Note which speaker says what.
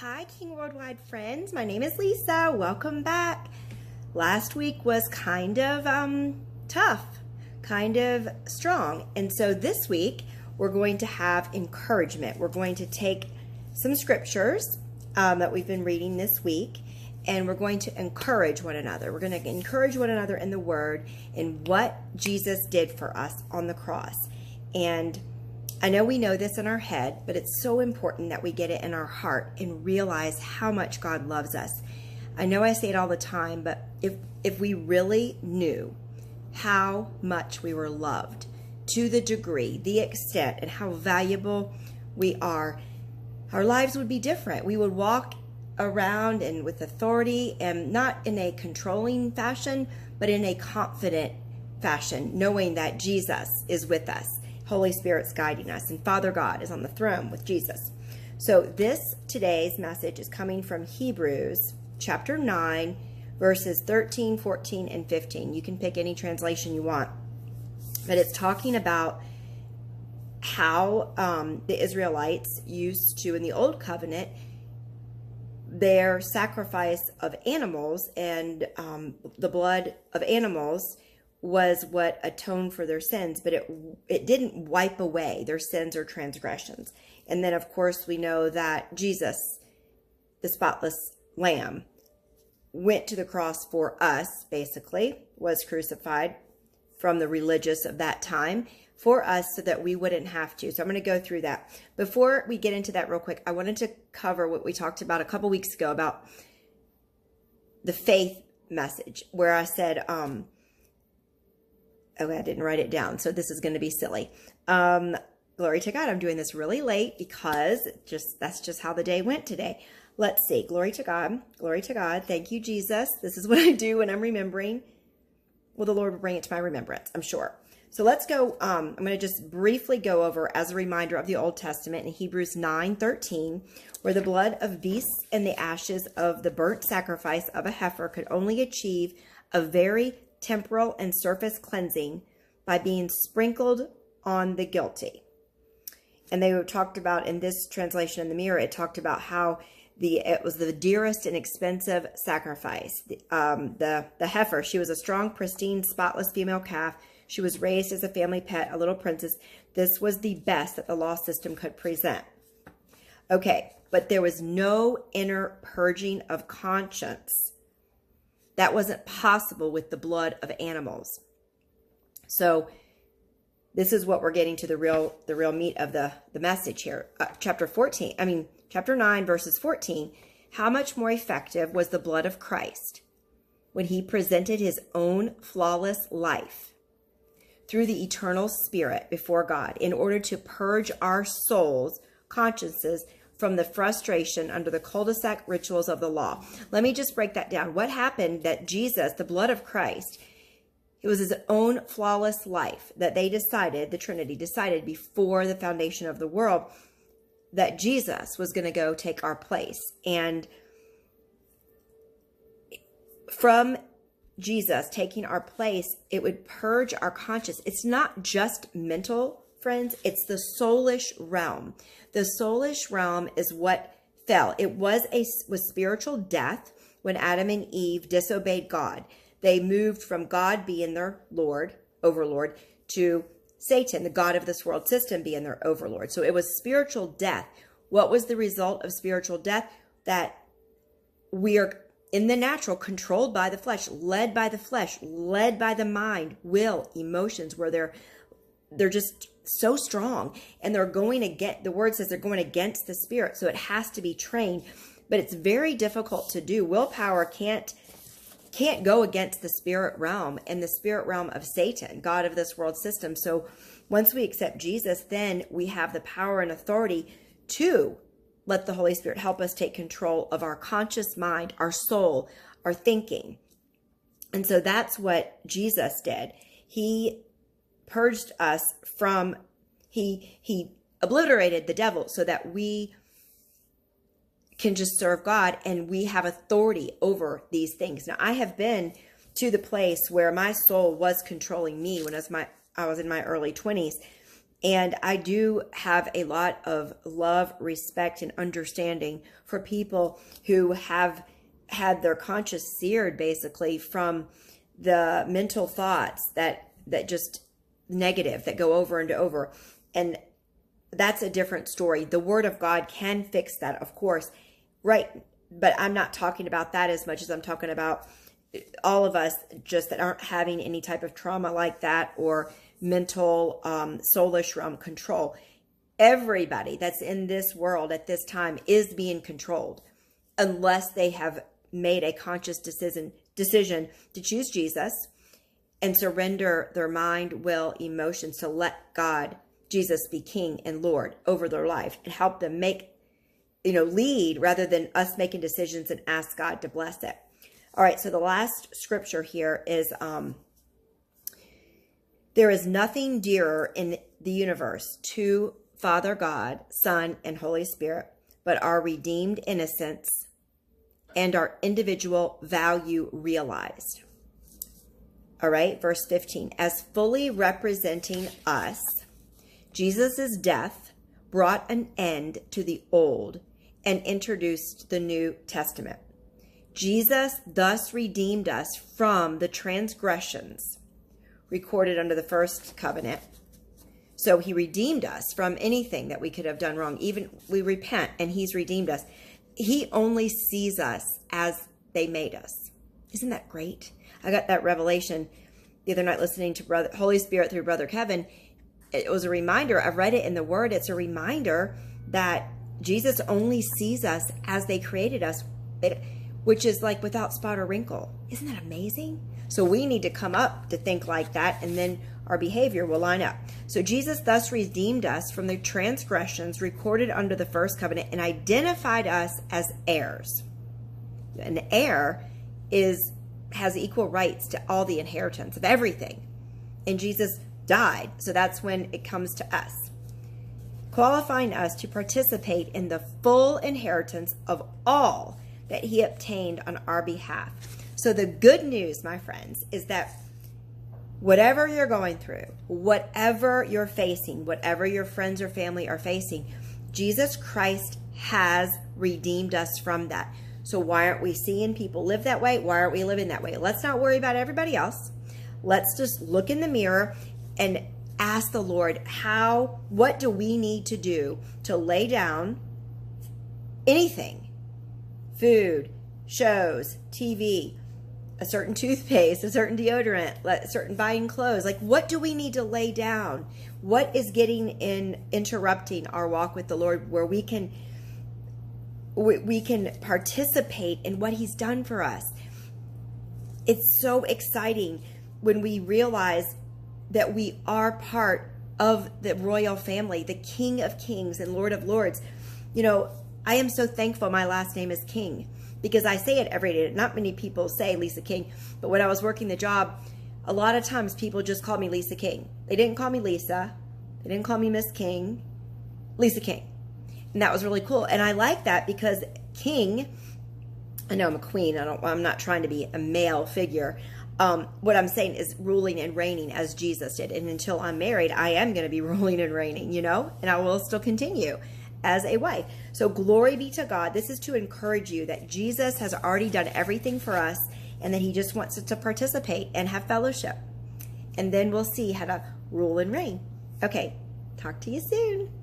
Speaker 1: Hi, King Worldwide friends. My name is Lisa. Welcome back. Last week was kind of um, tough, kind of strong. And so this week, we're going to have encouragement. We're going to take some scriptures um, that we've been reading this week and we're going to encourage one another. We're going to encourage one another in the word in what Jesus did for us on the cross. And I know we know this in our head, but it's so important that we get it in our heart and realize how much God loves us. I know I say it all the time, but if if we really knew how much we were loved to the degree, the extent, and how valuable we are, our lives would be different. We would walk around and with authority and not in a controlling fashion, but in a confident fashion, knowing that Jesus is with us Holy Spirit's guiding us, and Father God is on the throne with Jesus. So, this today's message is coming from Hebrews chapter 9, verses 13, 14, and 15. You can pick any translation you want, but it's talking about how um, the Israelites used to, in the Old Covenant, their sacrifice of animals and um, the blood of animals was what atoned for their sins, but it it didn't wipe away their sins or transgressions. And then of course we know that Jesus, the spotless lamb, went to the cross for us, basically, was crucified from the religious of that time for us so that we wouldn't have to. So I'm going to go through that. Before we get into that real quick, I wanted to cover what we talked about a couple weeks ago about the faith message where I said um Okay, I didn't write it down, so this is going to be silly. Um, glory to God. I'm doing this really late because just that's just how the day went today. Let's see. Glory to God. Glory to God. Thank you, Jesus. This is what I do when I'm remembering. Well, the Lord will bring it to my remembrance, I'm sure. So let's go. Um, I'm going to just briefly go over as a reminder of the Old Testament in Hebrews 9 13, where the blood of beasts and the ashes of the burnt sacrifice of a heifer could only achieve a very temporal, and surface cleansing by being sprinkled on the guilty. And they were talked about in this translation in the mirror, it talked about how the it was the dearest and expensive sacrifice. The, um, the the heifer, she was a strong, pristine, spotless female calf. She was raised as a family pet, a little princess. This was the best that the law system could present. Okay, but there was no inner purging of conscience that wasn't possible with the blood of animals. So this is what we're getting to the real the real meat of the the message here. Uh, chapter 14, I mean chapter 9 verses 14, how much more effective was the blood of Christ when he presented his own flawless life through the eternal spirit before God in order to purge our souls, consciences from the frustration under the cul-de-sac rituals of the law. Let me just break that down. What happened that Jesus, the blood of Christ, it was his own flawless life that they decided, the Trinity decided before the foundation of the world, that Jesus was going to go take our place. And from Jesus taking our place, it would purge our conscience. It's not just mental, friends, it's the soulish realm. The soulish realm is what fell. It was a was spiritual death when Adam and Eve disobeyed God. They moved from God being their Lord, overlord, to Satan, the God of this world system, being their overlord. So it was spiritual death. What was the result of spiritual death? That we are in the natural, controlled by the flesh, led by the flesh, led by the mind, will, emotions, where they're they're just so strong and they're going to get the word says they're going against the spirit so it has to be trained. But it's very difficult to do. Willpower can't can't go against the spirit realm and the spirit realm of satan god of this world system. So once we accept jesus then we have the power and authority to let the holy spirit help us take control of our conscious mind our soul our thinking. And so that's what jesus did. He purged us from he he obliterated the devil so that we can just serve God and we have authority over these things. Now I have been to the place where my soul was controlling me when I was my I was in my early 20s And I do have a lot of love, respect, and understanding for people who have had their conscience seared basically from the mental thoughts that that just negative that go over and over. And that's a different story. The word of god can fix that of course. Right. But i'm not talking about that as much as i'm talking about all of us just that aren't having any type of trauma like that or mental um, soulish realm control. Everybody that's in this world at this time is being controlled unless they have made a conscious decision decision to choose Jesus and surrender their mind, will, emotions to let God, Jesus be king and Lord over their life and help them make, you know, lead rather than us making decisions and ask God to bless it. All right, so the last scripture here is um there is nothing dearer in the universe to Father God, Son, and Holy Spirit, but our redeemed innocence and our individual value realized. All right, verse 15. As fully representing us, Jesus' death brought an end to the old and introduced the New Testament. Jesus thus redeemed us from the transgressions recorded under the first covenant. So he redeemed us from anything that we could have done wrong. Even we repent and he's redeemed us he only sees us as they made us. Isn't that great? I got that revelation the other night listening to Brother Holy Spirit through Brother Kevin. It was a reminder. I read it in the Word. It's a reminder that Jesus only sees us as they created us, which is like without spot or wrinkle. Isn't that amazing? So we need to come up to think like that, and then our behavior will line up. So Jesus thus redeemed us from the transgressions recorded under the first covenant and identified us as heirs. An heir is has equal rights to all the inheritance of everything. And Jesus died, so that's when it comes to us. Qualifying us to participate in the full inheritance of all that he obtained on our behalf. So the good news, my friends, is that whatever you're going through, whatever you're facing, whatever your friends or family are facing, Jesus Christ has redeemed us from that. So why aren't we seeing people live that way? Why aren't we living that way? Let's not worry about everybody else. Let's just look in the mirror and ask the Lord, how, what do we need to do to lay down anything? Food, shows, TV, a certain toothpaste, a certain deodorant, a certain buying clothes. Like, what do we need to lay down? What is getting in interrupting our walk with the Lord where we can we, can participate in what he's done for us? It's so exciting when we realize that we are part of the royal family, the King of Kings and Lord of Lords. You know, I am so thankful my last name is King because I say it every day. Not many people say Lisa King, but when I was working the job, a lot of times people just called me Lisa King. They didn't call me Lisa. They didn't call me Miss King. Lisa King. And that was really cool. And I like that because King, I know I'm a queen. I don't, I'm not trying to be a male figure. Um, what I'm saying is ruling and reigning as Jesus did. And until I'm married, I am going to be ruling and reigning, you know, and I will still continue as a wife. So glory be to God. This is to encourage you that Jesus has already done everything for us and that he just wants us to participate and have fellowship. And then we'll see how to rule and reign. Okay, talk to you soon.